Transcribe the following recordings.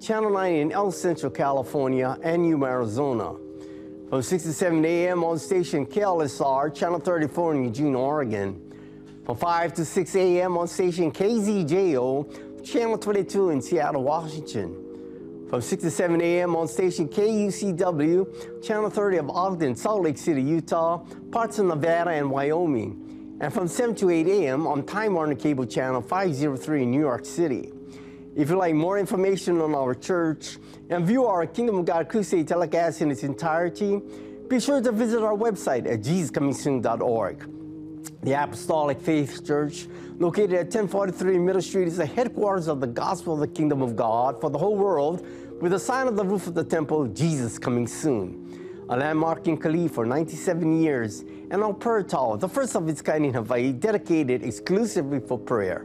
Channel 9 in El Centro, California, and Yuma, Arizona. From 6 to 7 a.m. on station KLSR, Channel 34 in Eugene, Oregon. From 5 to 6 a.m. on station KZJO, Channel 22 in Seattle, Washington. From 6 to 7 a.m. on station KUCW, Channel 30 of Ogden, Salt Lake City, Utah, parts of Nevada and Wyoming. And from 7 to 8 a.m. on Time Warner Cable Channel 503 in New York City. If you'd like more information on our church and view our Kingdom of God Crusade telecast in its entirety, be sure to visit our website at jesuscomingsoon.org. The Apostolic Faith Church, located at 1043 Middle Street, is the headquarters of the gospel of the kingdom of God for the whole world, with a sign on the roof of the temple, Jesus coming soon. A landmark in Kalihi for 97 years, and on Tower, the first of its kind in Hawaii, dedicated exclusively for prayer.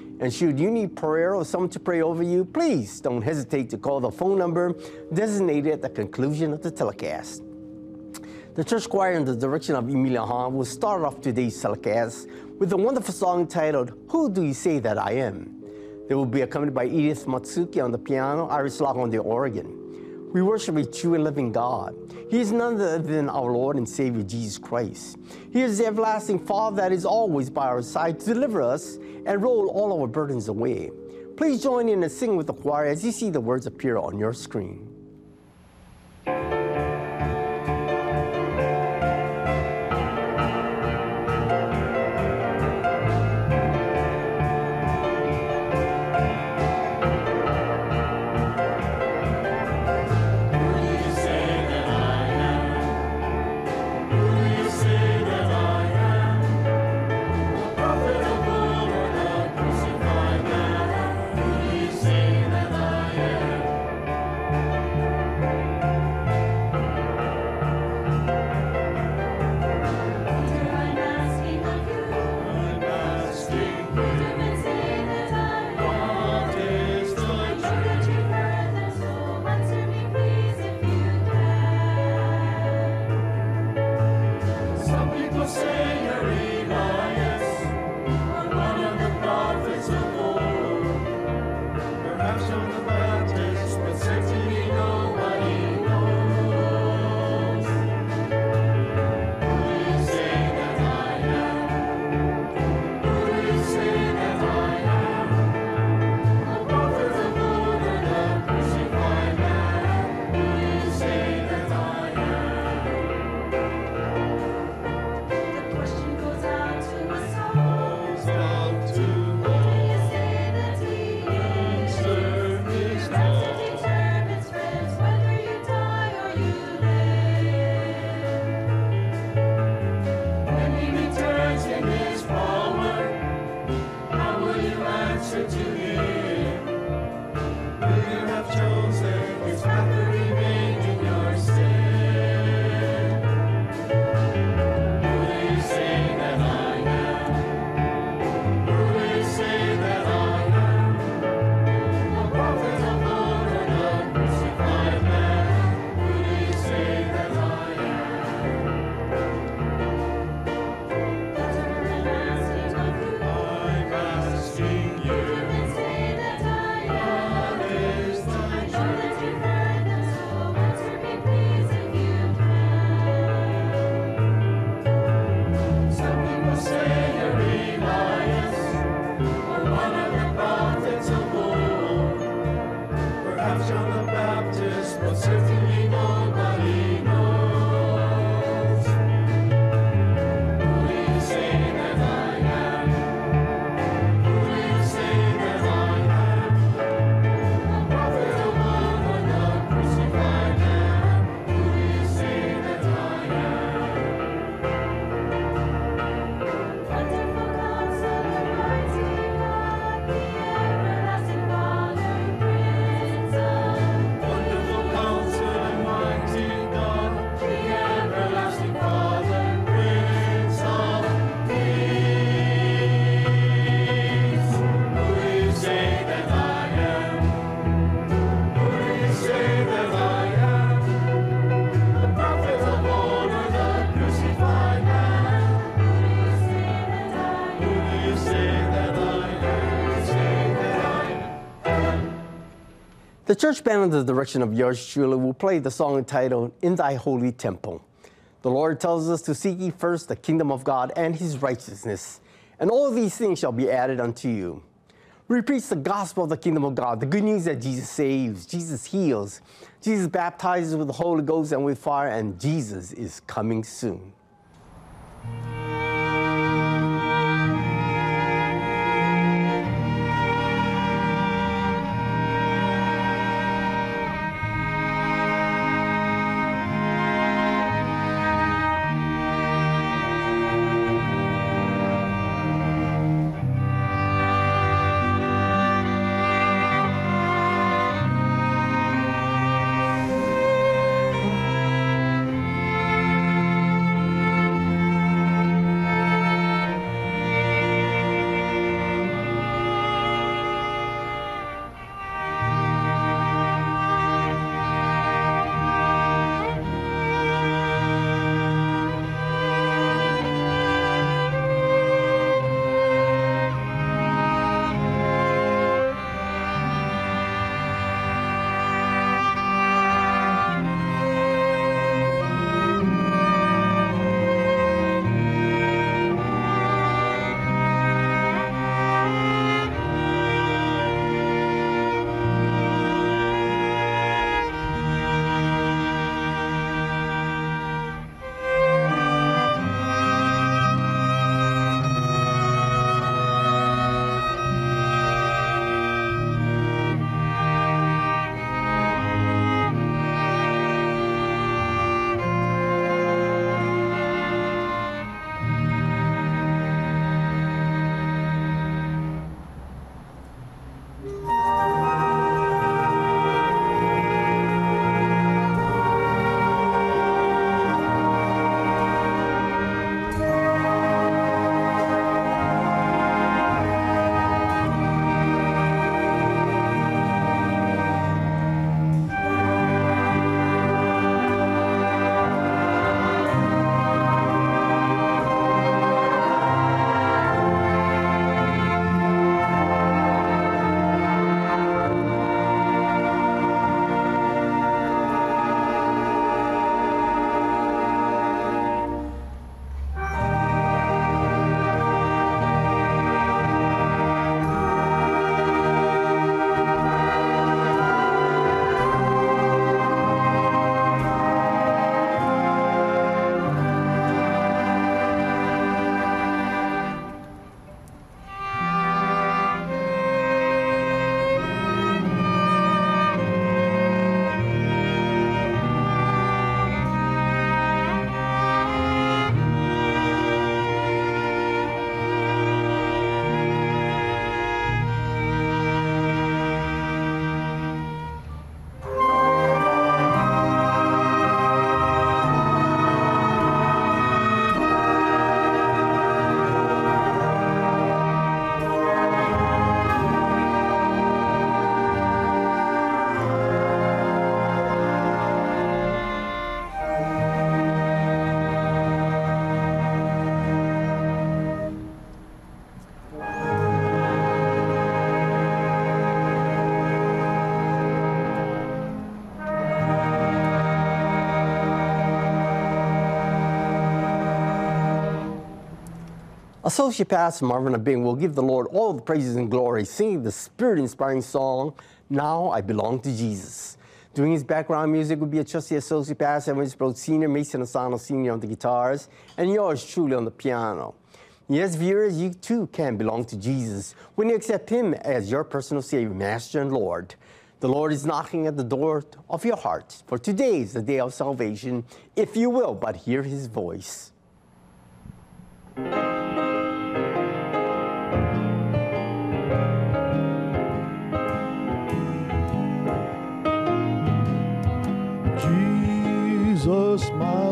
And should you need prayer or someone to pray over you, please don't hesitate to call the phone number designated at the conclusion of the telecast. The church choir in the direction of Emilia Hahn will start off today's telecast with a wonderful song titled, Who Do You Say That I Am? They will be accompanied by Edith Matsuki on the piano, Iris Locke on the organ. We worship a true and living God. He is none other than our Lord and Savior Jesus Christ. He is the everlasting Father that is always by our side to deliver us and roll all our burdens away. Please join in and sing with the choir as you see the words appear on your screen. The church band under the direction of yours truly will play the song entitled In Thy Holy Temple. The Lord tells us to seek ye first the kingdom of God and his righteousness, and all these things shall be added unto you. We preach the gospel of the kingdom of God, the good news that Jesus saves, Jesus heals, Jesus baptizes with the Holy Ghost and with fire, and Jesus is coming soon. Associate Pastor Marvin Abing will give the Lord all the praises and glory, singing the spirit inspiring song, Now I Belong to Jesus. Doing his background music will be a trusty associate pastor, Evans Broad Sr., Mason Asano Sr. on the guitars, and yours truly on the piano. Yes, viewers, you too can belong to Jesus when you accept him as your personal Savior, Master, and Lord. The Lord is knocking at the door of your heart, for today is the day of salvation, if you will but hear his voice. Jesus, my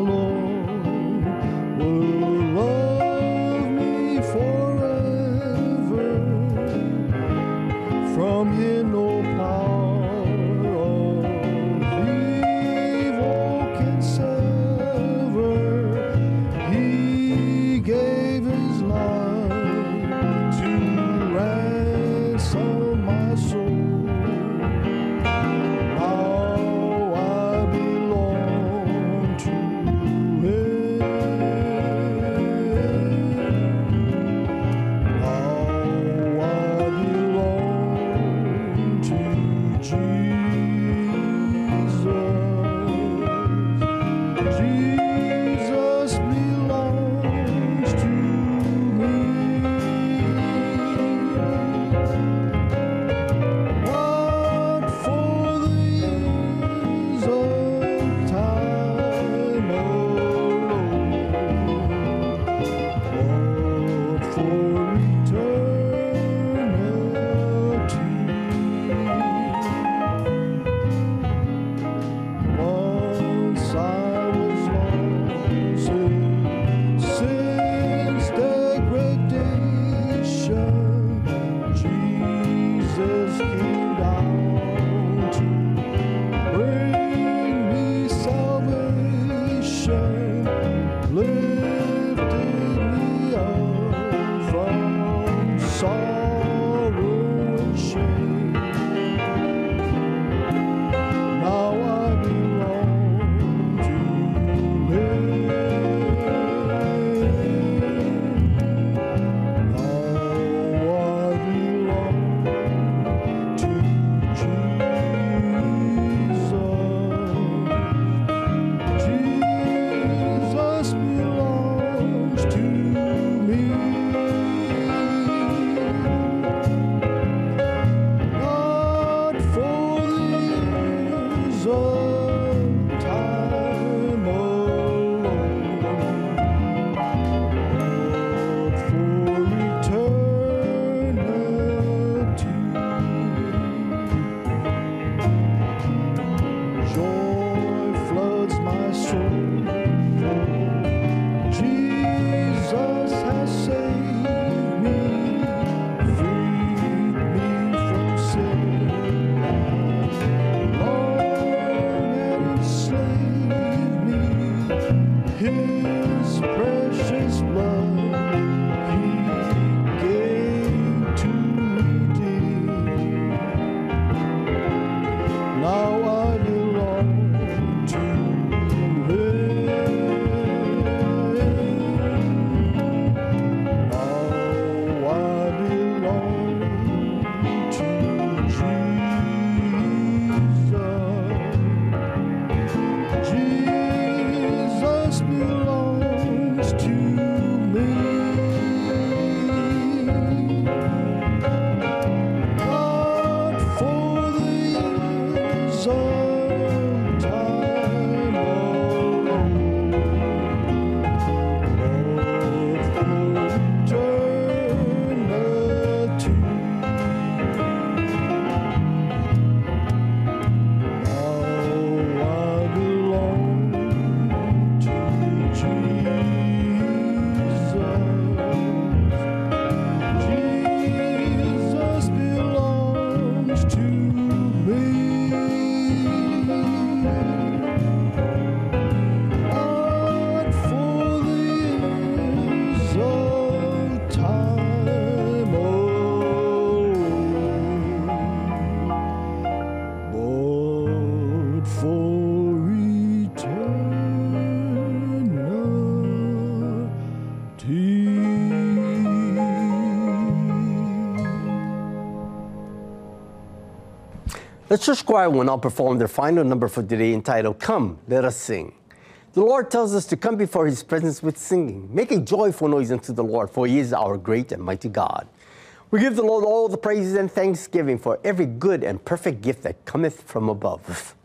Jesus. Jesus Let's church choir will now perform their final number for today entitled Come, Let Us Sing. The Lord tells us to come before his presence with singing, make a joyful noise unto the Lord, for he is our great and mighty God. We give the Lord all the praises and thanksgiving for every good and perfect gift that cometh from above.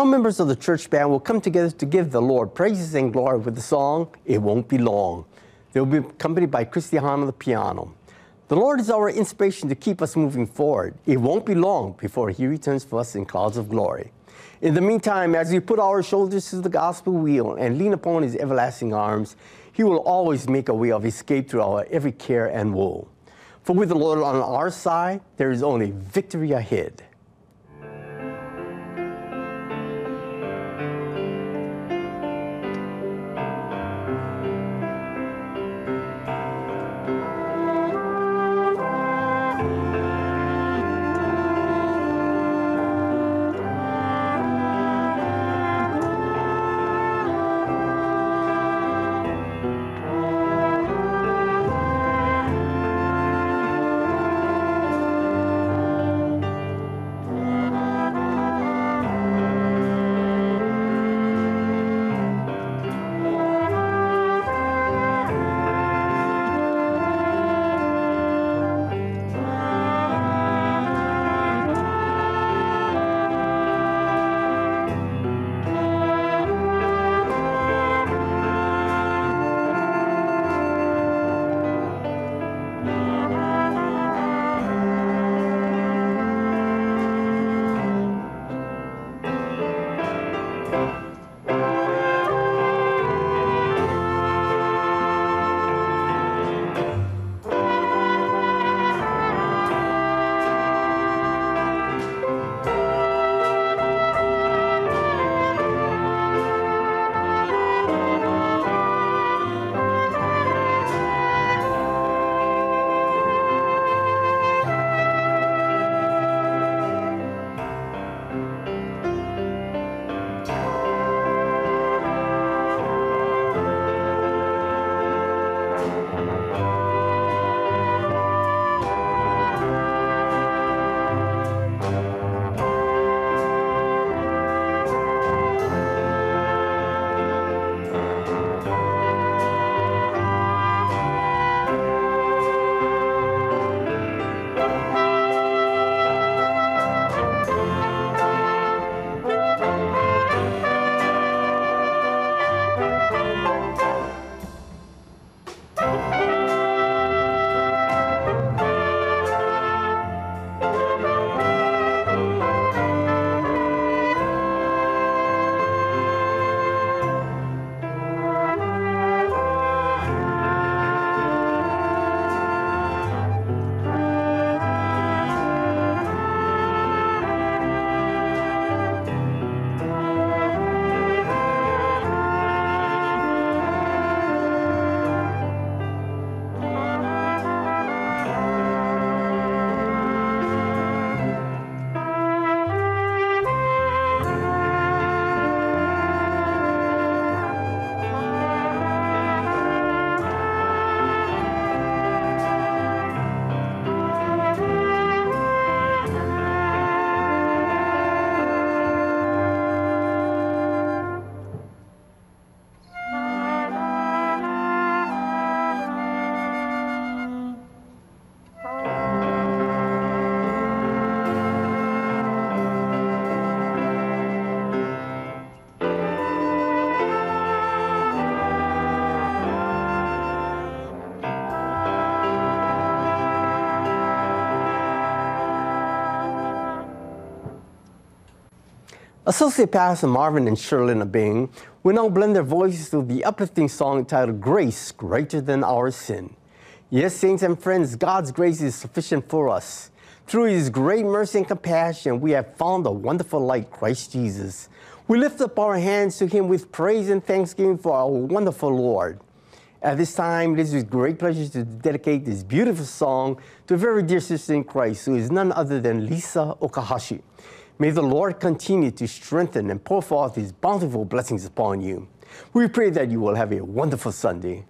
Now members of the church band will come together to give the Lord praises and glory with the song, It Won't Be Long. They'll be accompanied by Christy Hahn on the piano. The Lord is our inspiration to keep us moving forward. It won't be long before He returns for us in clouds of glory. In the meantime, as we put our shoulders to the gospel wheel and lean upon His everlasting arms, He will always make a way of escape through our every care and woe. For with the Lord on our side, there is only victory ahead. Associate Pastor Marvin and Sherlyn Abing will now blend their voices to the uplifting song entitled Grace Greater Than Our Sin. Yes, saints and friends, God's grace is sufficient for us. Through His great mercy and compassion, we have found a wonderful light, Christ Jesus. We lift up our hands to Him with praise and thanksgiving for our wonderful Lord. At this time, it is with great pleasure to dedicate this beautiful song to a very dear sister in Christ, who is none other than Lisa Okahashi. May the Lord continue to strengthen and pour forth His bountiful blessings upon you. We pray that you will have a wonderful Sunday.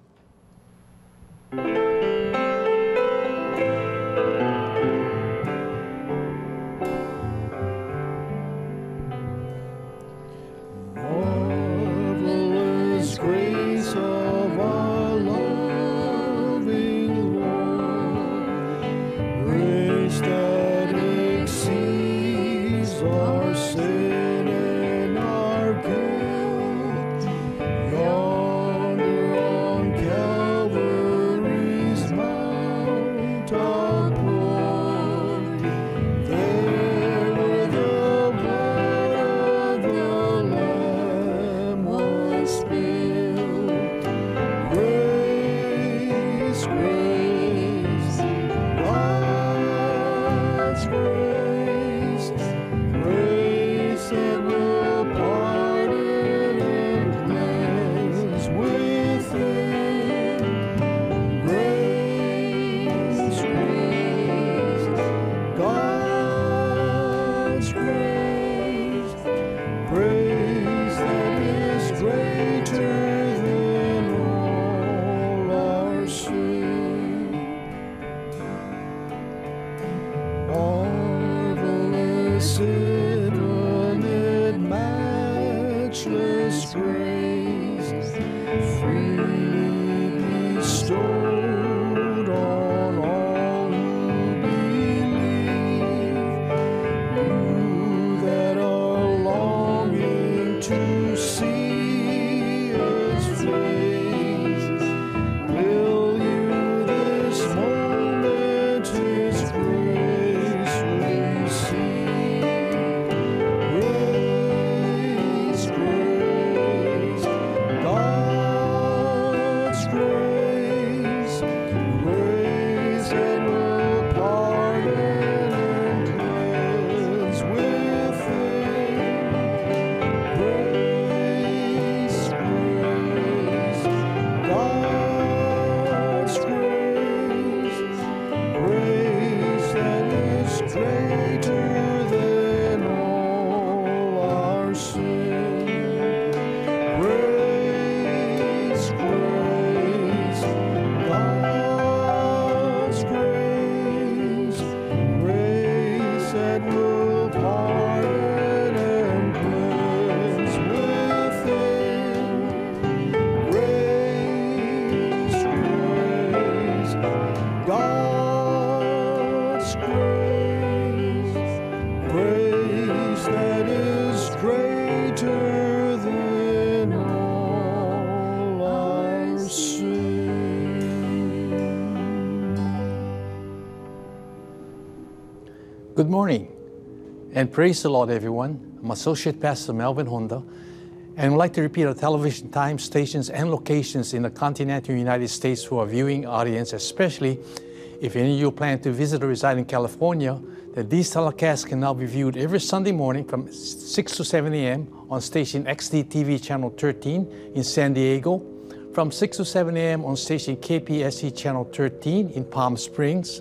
And praise the Lord, everyone. I'm Associate Pastor Melvin Honda and I'd like to repeat our television time, stations, and locations in the continental United States for our viewing audience, especially if any of you plan to visit or reside in California, that these telecasts can now be viewed every Sunday morning from 6 to 7 a.m. on station XDTV Channel 13 in San Diego, from 6 to 7 a.m. on station KPSC Channel 13 in Palm Springs,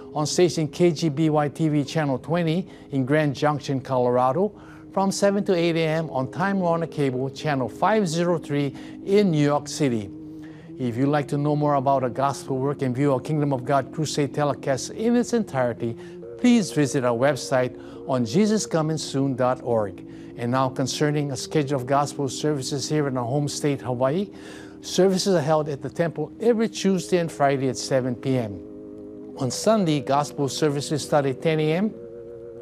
on station KGBY TV Channel 20 in Grand Junction, Colorado. From 7 to 8 a.m. on Time Warner Cable Channel 503 in New York City. If you'd like to know more about our gospel work and view our Kingdom of God Crusade telecast in its entirety, please visit our website on jesuscomingsoon.org. And now, concerning a schedule of gospel services here in our home state, Hawaii, services are held at the temple every Tuesday and Friday at 7 p.m. On Sunday, gospel services start at 10 a.m.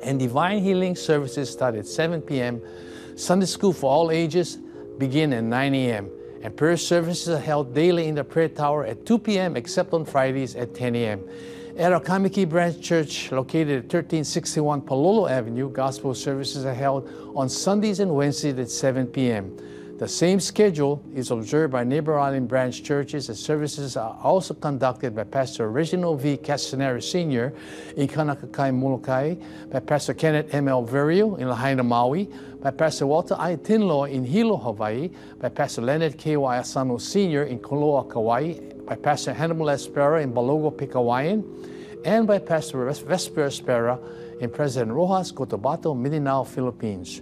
and divine healing services start at 7 p.m. Sunday school for all ages begin at 9 a.m. And prayer services are held daily in the prayer tower at 2 p.m. except on Fridays at 10 a.m. At our Kaimuki Branch Church, located at 1361 Palolo Avenue, gospel services are held on Sundays and Wednesdays at 7 p.m. The same schedule is observed by neighbor island branch churches and services are also conducted by Pastor Reginald V. Castanera Sr. in Kaunakakai, Molokai, by Pastor Kenneth M. L. Verio in Lahaina, Maui, by Pastor Walter I. Tinlo in Hilo, Hawaii, by Pastor Leonard K. Y. Asano Sr. in Koloa, Kauai, by Pastor Hannibal Espera in Balogo, Pikawayan, and by Pastor Vesper Espera in President Roxas, Cotabato, Mindanao, Philippines.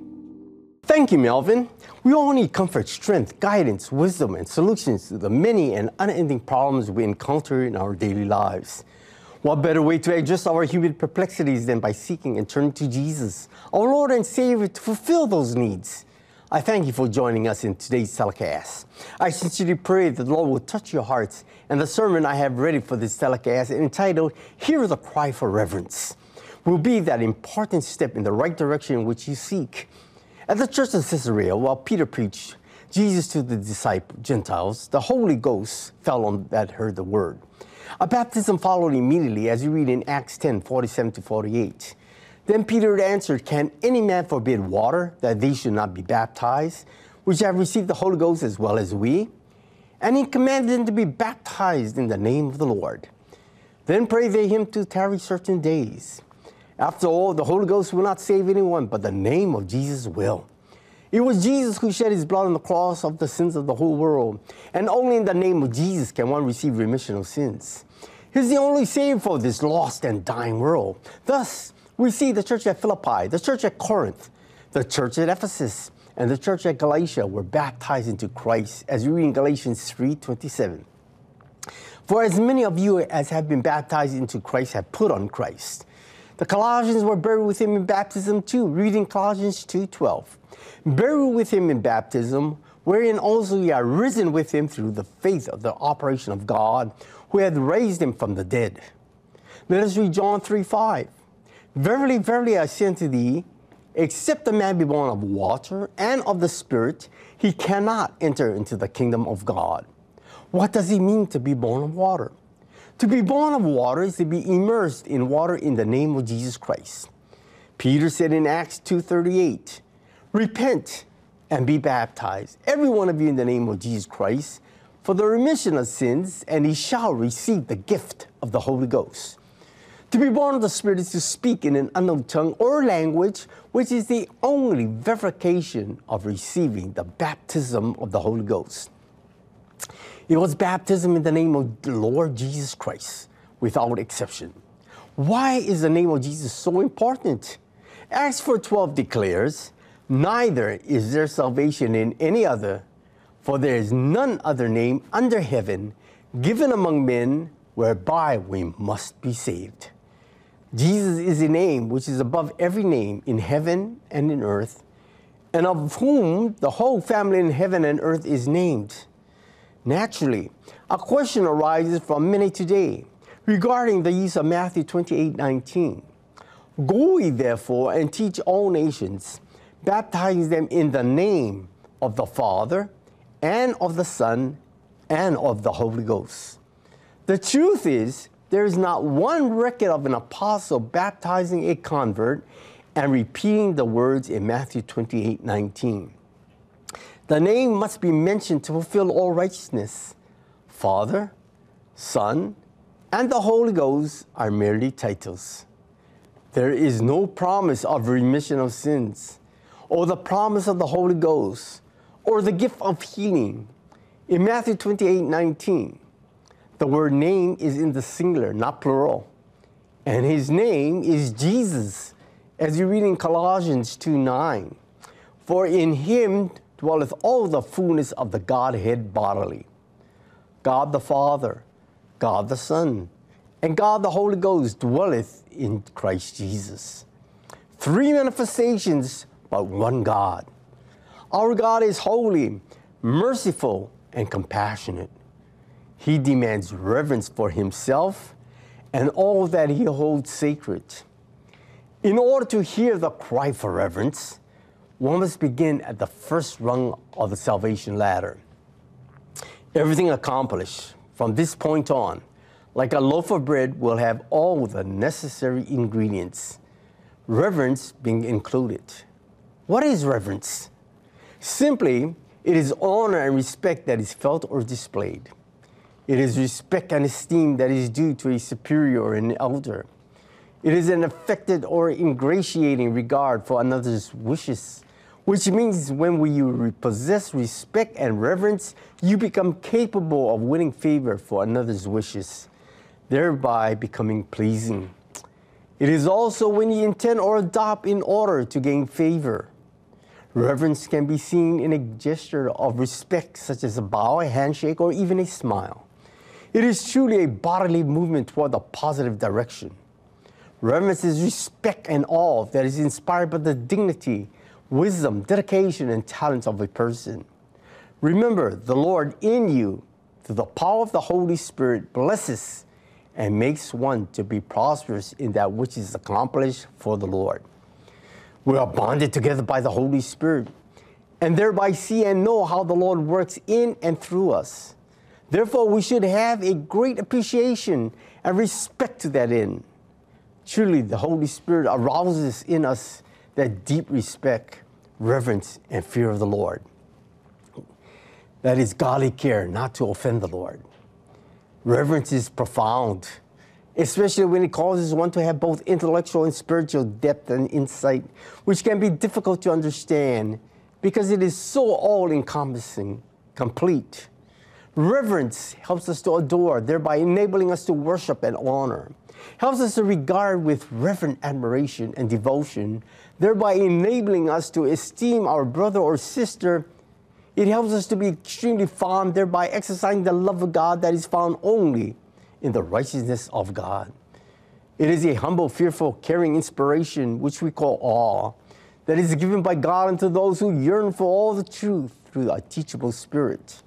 Thank you, Melvin. We all need comfort, strength, guidance, wisdom, and solutions to the many and unending problems we encounter in our daily lives. What better way to address our human perplexities than by seeking and turning to Jesus, our Lord and Savior, to fulfill those needs? I thank you for joining us in today's telecast. I sincerely pray that the Lord will touch your hearts, and the sermon I have ready for this telecast, entitled Hear the Cry for Reverence, will be that important step in the right direction which you seek. At the church in Caesarea, while Peter preached Jesus to the disciples, Gentiles, the Holy Ghost fell on that heard the word. A baptism followed immediately, as you read in Acts 10 47 to 48. Then Peter answered, Can any man forbid water that they should not be baptized, which have received the Holy Ghost as well as we? And he commanded them to be baptized in the name of the Lord. Then prayed they him to tarry certain days. After all, the Holy Ghost will not save anyone, but the name of Jesus will. It was Jesus who shed his blood on the cross of the sins of the whole world, and only in the name of Jesus can one receive remission of sins. He's the only Savior for this lost and dying world. Thus, we see the church at Philippi, the church at Corinth, the church at Ephesus, and the church at Galatia were baptized into Christ, as we read in Galatians 3:27. For as many of you as have been baptized into Christ have put on Christ. The Colossians were buried with him in baptism too, reading Colossians 2:12. Buried with him in baptism, wherein also ye are risen with him through the faith of the operation of God, who hath raised him from the dead. Let us read John 3:5. Verily, verily, I say unto thee, except a man be born of water and of the Spirit, he cannot enter into the kingdom of God. What does he mean to be born of water? To be born of water is to be immersed in water in the name of Jesus Christ. Peter said in Acts 2:38, "Repent and be baptized, every one of you in the name of Jesus Christ, for the remission of sins, and he shall receive the gift of the Holy Ghost." To be born of the Spirit is to speak in an unknown tongue or language, which is the only verification of receiving the baptism of the Holy Ghost. It was baptism in the name of the Lord Jesus Christ, without exception. Why is the name of Jesus so important? Acts 4:12 declares, "Neither is there salvation in any other, for there is none other name under heaven given among men whereby we must be saved." Jesus is a name which is above every name in heaven and in earth, and of whom the whole family in heaven and earth is named. Naturally, a question arises from many today regarding the use of Matthew 28 19. Go ye therefore and teach all nations, baptizing them in the name, of the Father, and of the Son, and of the Holy Ghost. The truth is, there is not one record of an apostle baptizing a convert and repeating the words in Matthew 28 19. The name must be mentioned to fulfill all righteousness. Father, Son, and the Holy Ghost are merely titles. There is no promise of remission of sins, or the promise of the Holy Ghost, or the gift of healing. In Matthew 28 19, the word name is in the singular, not plural. And his name is Jesus, as you read in Colossians 2 9. For in him dwelleth all the fullness of the Godhead bodily. God the Father, God the Son, and God the Holy Ghost dwelleth in Christ Jesus. Three manifestations, but one God. Our God is holy, merciful, and compassionate. He demands reverence for himself and all that he holds sacred. In order to hear the cry for reverence, one must begin at the first rung of the salvation ladder. Everything accomplished from this point on, like a loaf of bread, will have all the necessary ingredients, reverence being included. What is reverence? Simply, it is honor and respect that is felt or displayed. It is respect and esteem that is due to a superior or an elder. It is an affected or ingratiating regard for another's wishes, which means when we possess respect and reverence, you become capable of winning favor for another's wishes, thereby becoming pleasing. It is also when you intend or adopt in order to gain favor. Reverence can be seen in a gesture of respect, such as a bow, a handshake, or even a smile. It is truly a bodily movement toward a positive direction. Reverence is respect and awe that is inspired by the dignity, wisdom, dedication, and talents of a person. Remember, the Lord in you, through the power of the Holy Spirit, blesses and makes one to be prosperous in that which is accomplished for the Lord. We are bonded together by the Holy Spirit and thereby see and know how the Lord works in and through us. Therefore, we should have a great appreciation and respect to that end. Truly, the Holy Spirit arouses in us that deep respect, reverence, and fear of the Lord. That is godly care not to offend the Lord. Reverence is profound, especially when it causes one to have both intellectual and spiritual depth and insight, which can be difficult to understand because it is so all encompassing, complete. Reverence helps us to adore, thereby enabling us to worship and honor. Helps us to regard with reverent admiration and devotion, thereby enabling us to esteem our brother or sister. It helps us to be extremely fond, thereby exercising the love of God that is found only in the righteousness of God. It is a humble, fearful, caring inspiration, which we call awe, that is given by God unto those who yearn for all the truth through a teachable spirit.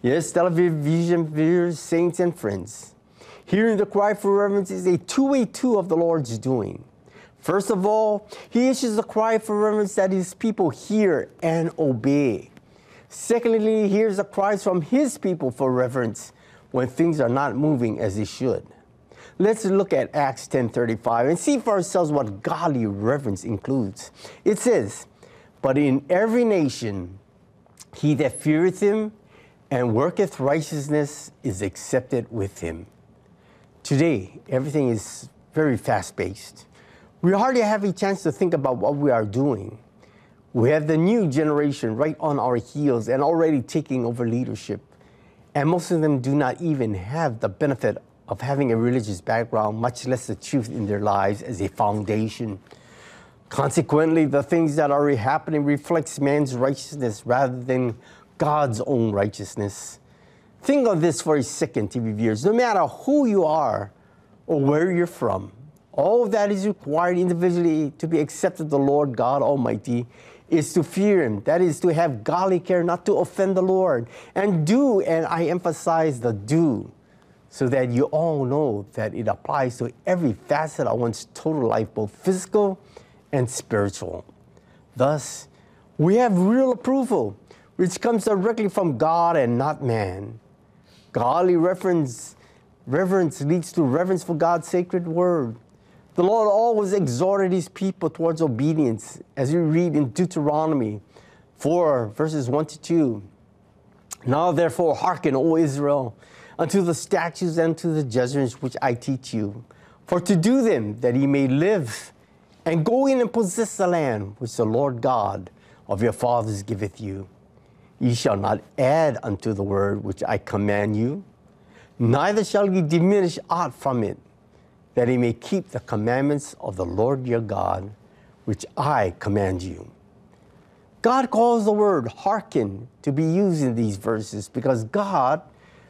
Yes, television viewers, saints, and friends. Hearing the cry for reverence is a two-way two of the Lord's doing. First of all, he issues a cry for reverence that his people hear and obey. Secondly, he hears the cries from his people for reverence when things are not moving as they should. Let's look at Acts 10:35 and see for ourselves what godly reverence includes. It says, "But in every nation he that feareth him and worketh righteousness is accepted with him." Today, everything is very fast-paced. We hardly have a chance to think about what we are doing. We have the new generation right on our heels and already taking over leadership. And most of them do not even have the benefit of having a religious background, much less the truth in their lives as a foundation. Consequently, the things that are happening reflects man's righteousness rather than God's own righteousness. Think of this for a second, TV viewers. No matter who you are or where you're from, all that is required individually to be accepted the Lord God Almighty is to fear Him. That is to have godly care, not to offend the Lord. And do, and I emphasize the do, so that you all know that it applies to every facet of one's total life, both physical and spiritual. Thus, we have real approval. which comes directly from God and not man. Godly reverence, reverence leads to reverence for God's sacred word. The Lord always exhorted his people towards obedience, as we read in Deuteronomy 4, verses 1 to 2. Now, therefore, hearken, O Israel, unto the statutes and to the judgments which I teach you, for to do them that ye may live, and go in and possess the land which the Lord God of your fathers giveth you. Ye shall not add unto the word which I command you, neither shall ye diminish aught from it, that he may keep the commandments of the Lord your God, which I command you. God calls the word hearken to be used in these verses because God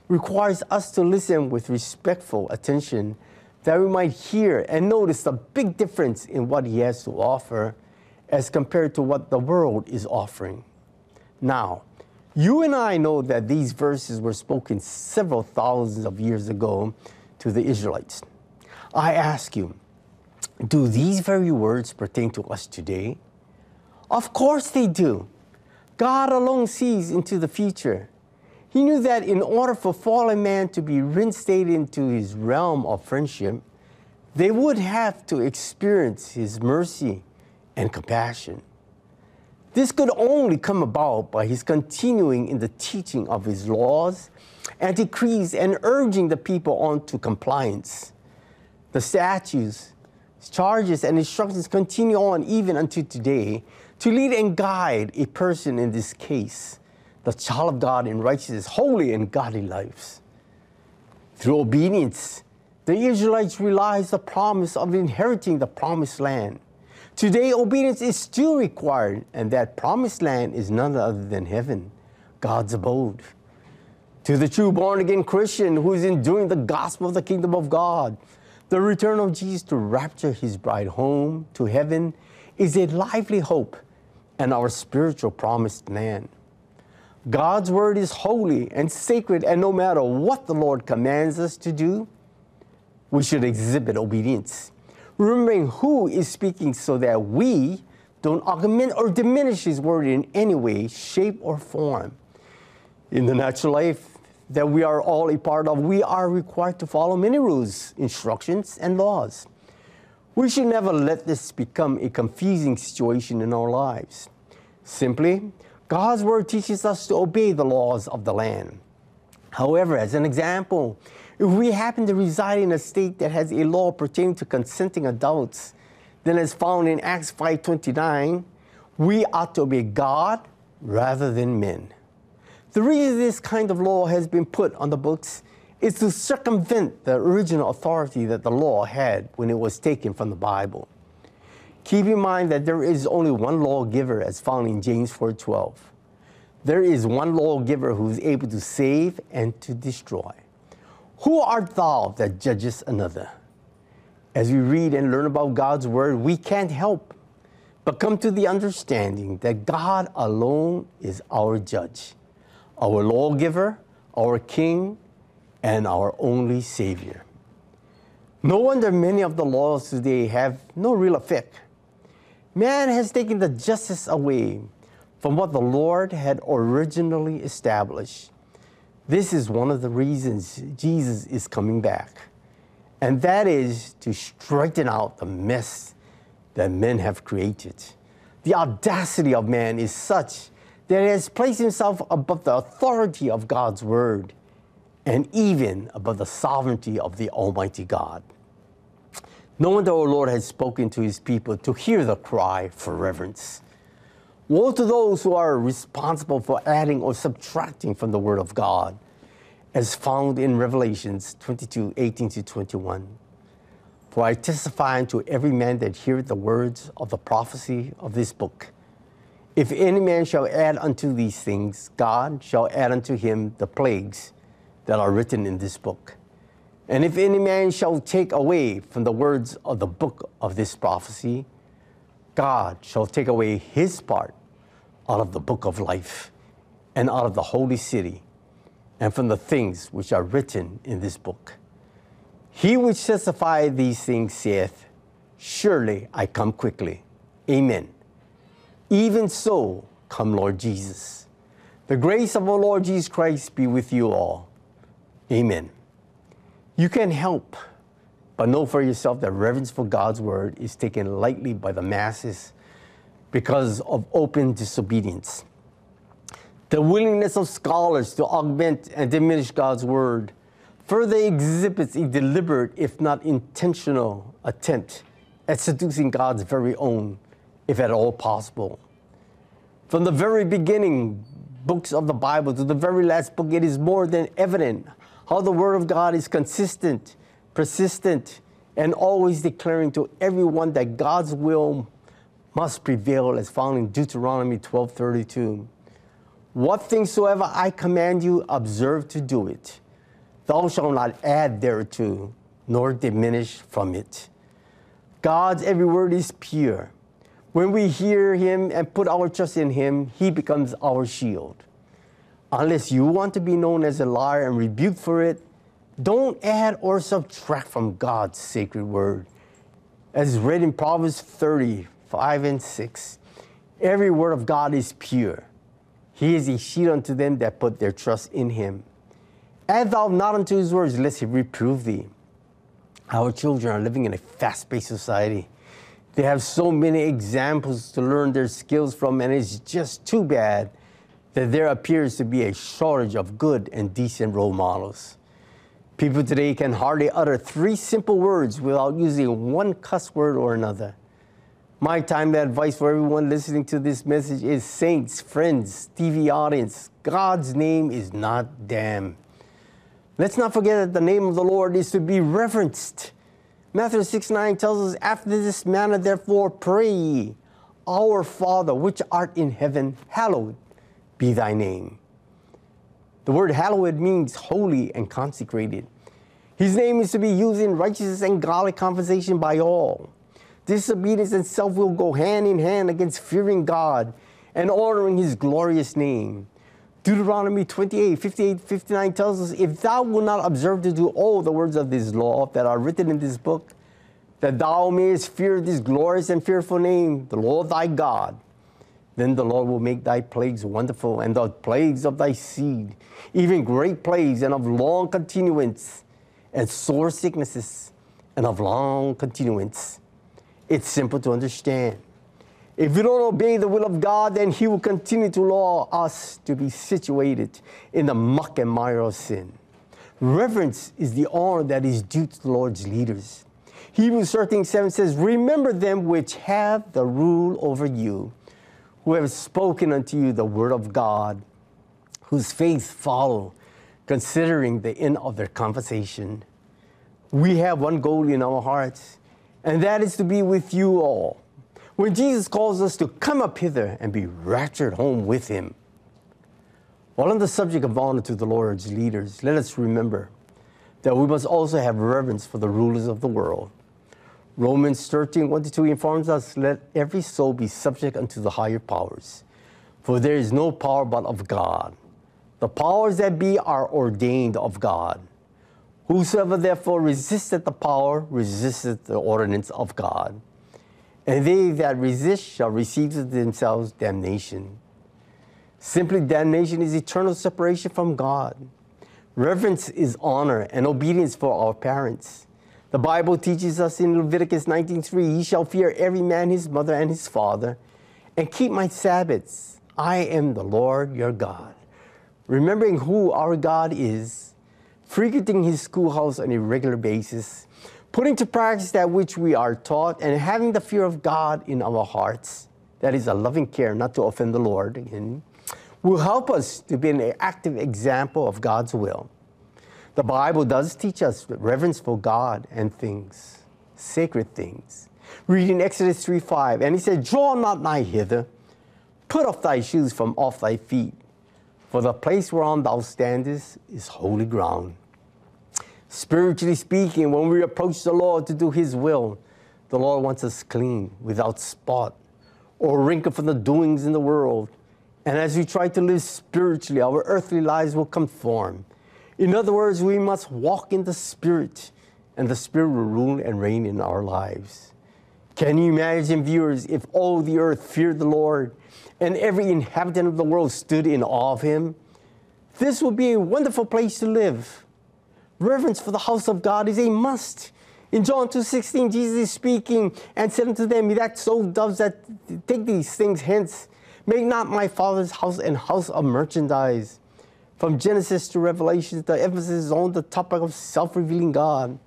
requires us to listen with respectful attention that we might hear and notice the big difference in what He has to offer as compared to what the world is offering. Now, you and I know that these verses were spoken several thousands of years ago to the Israelites. I ask you, do these very words pertain to us today? Of course they do. God alone sees into the future. He knew that in order for fallen man to be reinstated into his realm of friendship, they would have to experience his mercy and compassion. This could only come about by his continuing in the teaching of his laws and decrees and urging the people on to compliance. The statutes, charges, and instructions continue on even until today to lead and guide a person in this case, the child of God in righteousness, holy and godly lives. Through obedience, the Israelites realized the promise of inheriting the promised land. Today, obedience is still required, and that promised land is none other than heaven, God's abode. To the true born again Christian who is enduring the gospel of the kingdom of God, the return of Jesus to rapture his bride home to heaven is a lively hope and our spiritual promised land. God's word is holy and sacred, and no matter what the Lord commands us to do, we should exhibit obedience, remembering who is speaking so that we don't augment or diminish His word in any way, shape, or form. In the natural life that we are all a part of, we are required to follow many rules, instructions, and laws. We should never let this become a confusing situation in our lives. Simply, God's word teaches us to obey the laws of the land. However, as an example, if we happen to reside in a state that has a law pertaining to consenting adults, then as found in Acts 5:29, we ought to obey God rather than men. The reason this kind of law has been put on the books is to circumvent the original authority that the law had when it was taken from the Bible. Keep in mind that there is only one lawgiver as found in James 4:12. There is one lawgiver who is able to save and to destroy. Who art thou that judgest another? As we read and learn about God's word, we can't help but come to the understanding that God alone is our judge, our lawgiver, our king, and our only savior. No wonder many of the laws today have no real effect. Man has taken the justice away from what the Lord had originally established. This is one of the reasons Jesus is coming back, and that is to straighten out the mess that men have created. The audacity of man is such that has placed himself above the authority of God's word and even above the sovereignty of the Almighty God. No wonder our Lord has spoken to his people to hear the cry for reverence. Woe to those who are responsible for adding or subtracting from the Word of God, as found in Revelations 22 18 to 21. For I testify unto every man that heareth the words of the prophecy of this book. If any man shall add unto these things, God shall add unto him the plagues that are written in this book. And if any man shall take away from the words of the book of this prophecy, God shall take away his part out of the book of life and out of the holy city and from the things which are written in this book. He which testifieth these things saith, Surely I come quickly. Amen. Even so, come Lord Jesus. The grace of our Lord Jesus Christ be with you all. Amen. You can help, but know for yourself that reverence for God's word is taken lightly by the masses because of open disobedience. The willingness of scholars to augment and diminish God's word further exhibits a deliberate, if not intentional, attempt at seducing God's very own, if at all possible. From the very beginning, books of the Bible to the very last book, it is more than evident how the Word of God is consistent, persistent, and always declaring to everyone that God's will must prevail, as found in Deuteronomy 12:32. What things soever I command you, observe to do it. Thou shalt not add thereto, nor diminish from it. God's every word is pure. When we hear Him and put our trust in Him, He becomes our shield. Unless you want to be known as a liar and rebuked for it, don't add or subtract from God's sacred word. As read in Proverbs 30, 5 and 6, every word of God is pure. He is a shield unto them that put their trust in Him. Add thou not unto His words, lest He reprove thee. Our children are living in a fast paced society. They have so many examples to learn their skills from, and it's just too bad that there appears to be a shortage of good and decent role models. People today can hardly utter three simple words without using one cuss word or another. My time advice for everyone listening to this message is saints, friends, TV audience, God's name is not damn. Let's not forget that the name of the Lord is to be reverenced. Matthew 6 9 tells us, After this manner, therefore, pray ye, Our Father, which art in heaven, hallowed be thy name. The word hallowed means holy and consecrated. His name is to be used in righteousness and godly conversation by all. Disobedience and self will go hand in hand against fearing God and honoring his glorious name. Deuteronomy 28, 58, 59 tells us, If thou wilt not observe to do all the words of this law that are written in this book, that thou mayest fear this glorious and fearful name, the Lord thy God, then the Lord will make thy plagues wonderful, and the plagues of thy seed, even great plagues and of long continuance, and sore sicknesses and of long continuance. It's simple to understand. If we don't obey the will of God, then He will continue to allow us to be situated in the muck and mire of sin. Reverence is the honor that is due to the Lord's leaders. Hebrews 13 7 says, Remember them which have the rule over you, who have spoken unto you the word of God, whose faith follow, considering the end of their conversation. We have one goal in our hearts, and that is to be with you all. When Jesus calls us to come up hither and be raptured home with him. While on the subject of honor to the Lord's leaders, let us remember that we must also have reverence for the rulers of the world. Romans 13, 1 to 2 informs us, let every soul be subject unto the higher powers. For there is no power but of God. The powers that be are ordained of God. Whosoever therefore resisteth the power, resisteth the ordinance of God. And they that resist shall receive to themselves damnation. Simply, damnation is eternal separation from God. Reverence is honor and obedience for our parents. The Bible teaches us in Leviticus 19:3, "He shall fear every man his mother and his father, and keep my Sabbaths. I am the Lord your God." Remembering who our God is, frequenting his schoolhouse on a regular basis, putting to practice that which we are taught, and having the fear of God in our hearts, that is a loving care not to offend the Lord, again, will help us to be an active example of God's will. The Bible does teach us reverence for God and things, sacred things. Reading Exodus 3 5, and he said, Draw not nigh hither, put off thy shoes from off thy feet, for the place whereon thou standest is holy ground. Spiritually speaking, when we approach the Lord to do his will, the Lord wants us clean, without spot, or wrinkle from the doings in the world. And as we try to live spiritually, our earthly lives will conform. In other words, we must walk in the Spirit, and the Spirit will rule and reign in our lives. Can you imagine, viewers, if all the earth feared the Lord and every inhabitant of the world stood in awe of him? This would be a wonderful place to live. Reverence for the house of God is a must. In John 2:16, Jesus is speaking and said unto them, That so doves that take these things hence. Make not my father's house an house of merchandise. From Genesis to Revelation, the emphasis is on the topic of self-revealing God.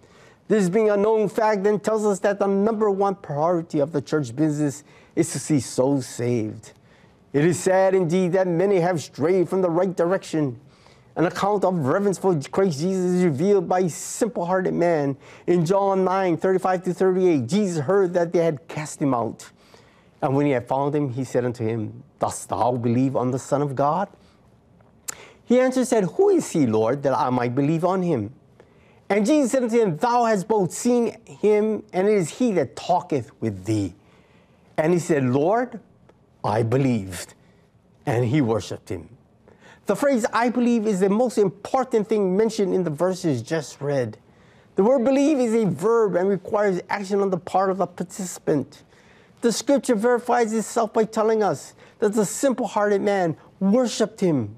This being a known fact then tells us that the number one priority of the church business is to see souls saved. It is sad indeed that many have strayed from the right direction. An account of reverence for Christ Jesus is revealed by a simple hearted man. In John 9 35 to 38, Jesus heard that they had cast him out. And when he had found him, he said unto him, Dost thou believe on the Son of God? He answered, and said, Who is he, Lord, that I might believe on him? And Jesus said unto him, Thou hast both seen him, and it is he that talketh with thee. And he said, Lord, I believed. And he worshiped him. The phrase I believe is the most important thing mentioned in the verses just read. The word believe is a verb and requires action on the part of the participant. The scripture verifies itself by telling us that the simple hearted man worshiped him.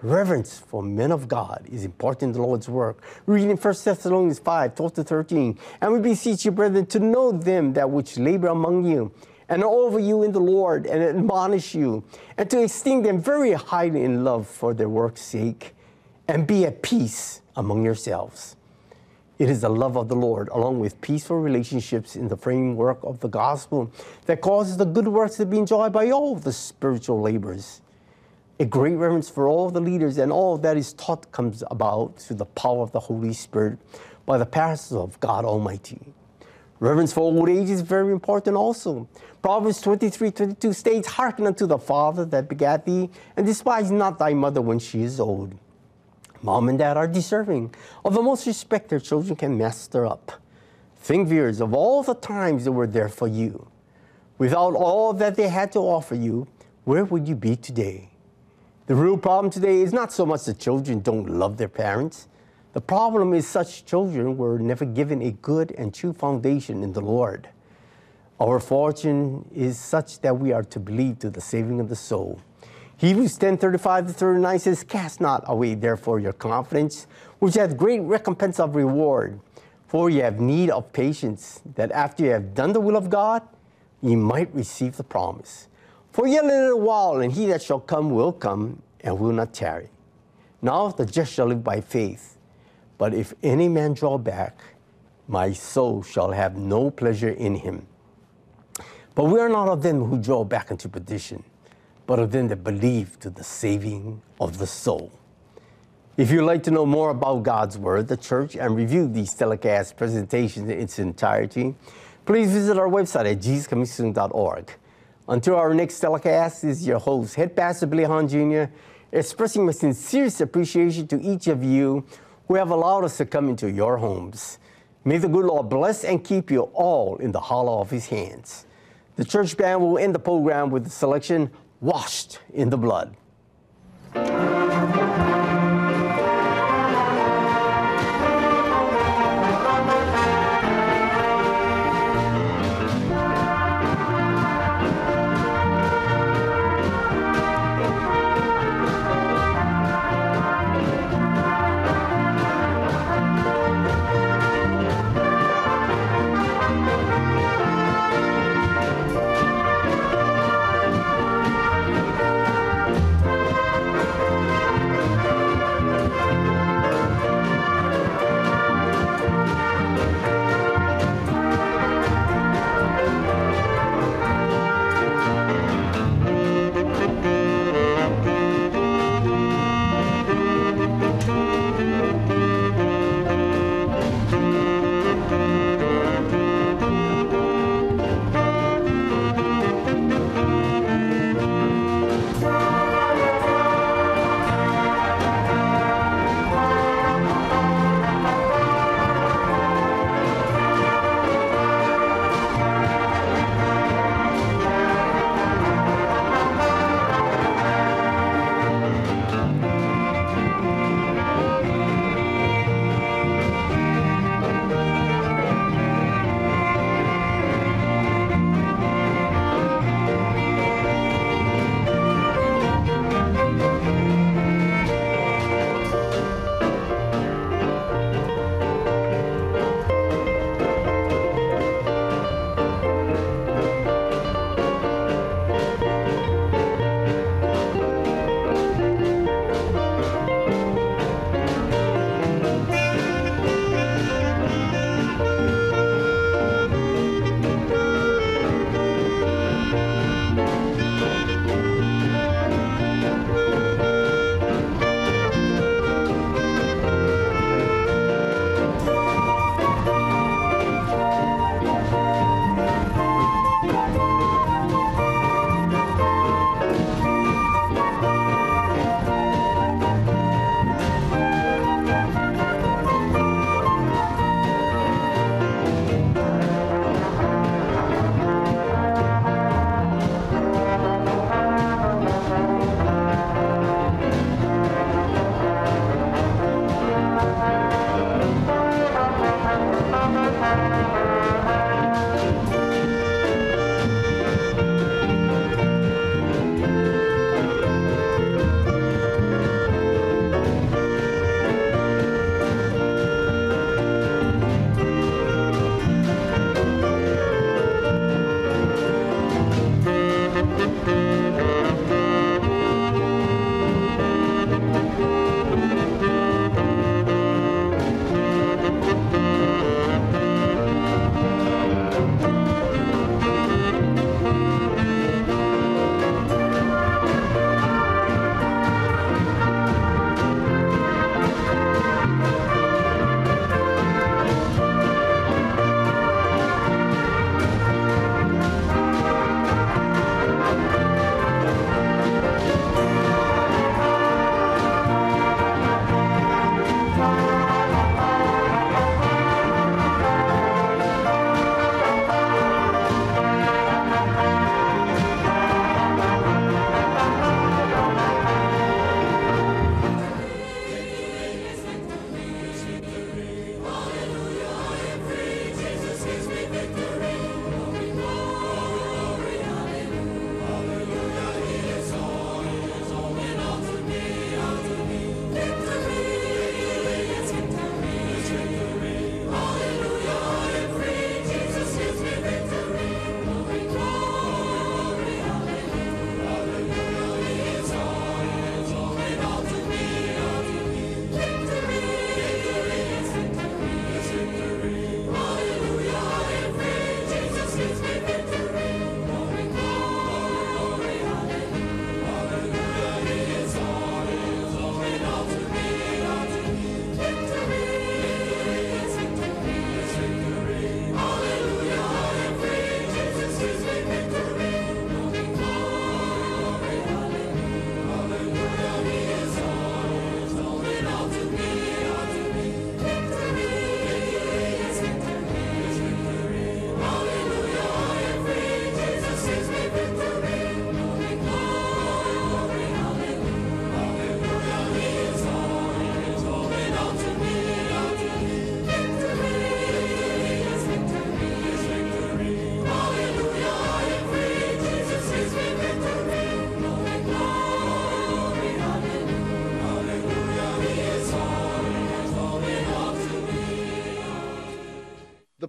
Reverence for men of God is important in the Lord's work. Reading 1 Thessalonians 5 12 to 13. And we beseech you, brethren, to know them that which labor among you and over you in the Lord and admonish you, and to esteem them very highly in love for their work's sake, and be at peace among yourselves. It is the love of the Lord, along with peaceful relationships in the framework of the gospel, that causes the good works to be enjoyed by all the spiritual laborers. A great reverence for all the leaders and all that is taught comes about through the power of the Holy Spirit by the pastors of God Almighty. Reverence for old age is very important also. Proverbs 23 22 states, Hearken unto the father that begat thee, and despise not thy mother when she is old. Mom and dad are deserving of the most respect their children can master up. Think, viewers, of all the times they were there for you. Without all that they had to offer you, where would you be today? The real problem today is not so much the children don't love their parents. The problem is such children were never given a good and true foundation in the Lord. Our fortune is such that we are to believe to the saving of the soul. Hebrews 10 35 to 39 says, Cast not away therefore your confidence, which hath great recompense of reward. For ye have need of patience, that after ye have done the will of God, ye might receive the promise. For yet a little while, and he that shall come will come, and will not tarry. Now the just shall live by faith. But if any man draw back, my soul shall have no pleasure in him. But we are not of them who draw back into perdition, but of them that believe to the saving of the soul. If you'd like to know more about God's Word, the church, and review these telecast presentations in its entirety, please visit our website at jesuscomingsoon.org. Until our next telecast, is your host, Head Pastor Billy Hahn Jr., expressing my sincerest appreciation to each of you who have allowed us to come into your homes. May the good Lord bless and keep you all in the hollow of his hands. The church band will end the program with the selection Washed in the Blood.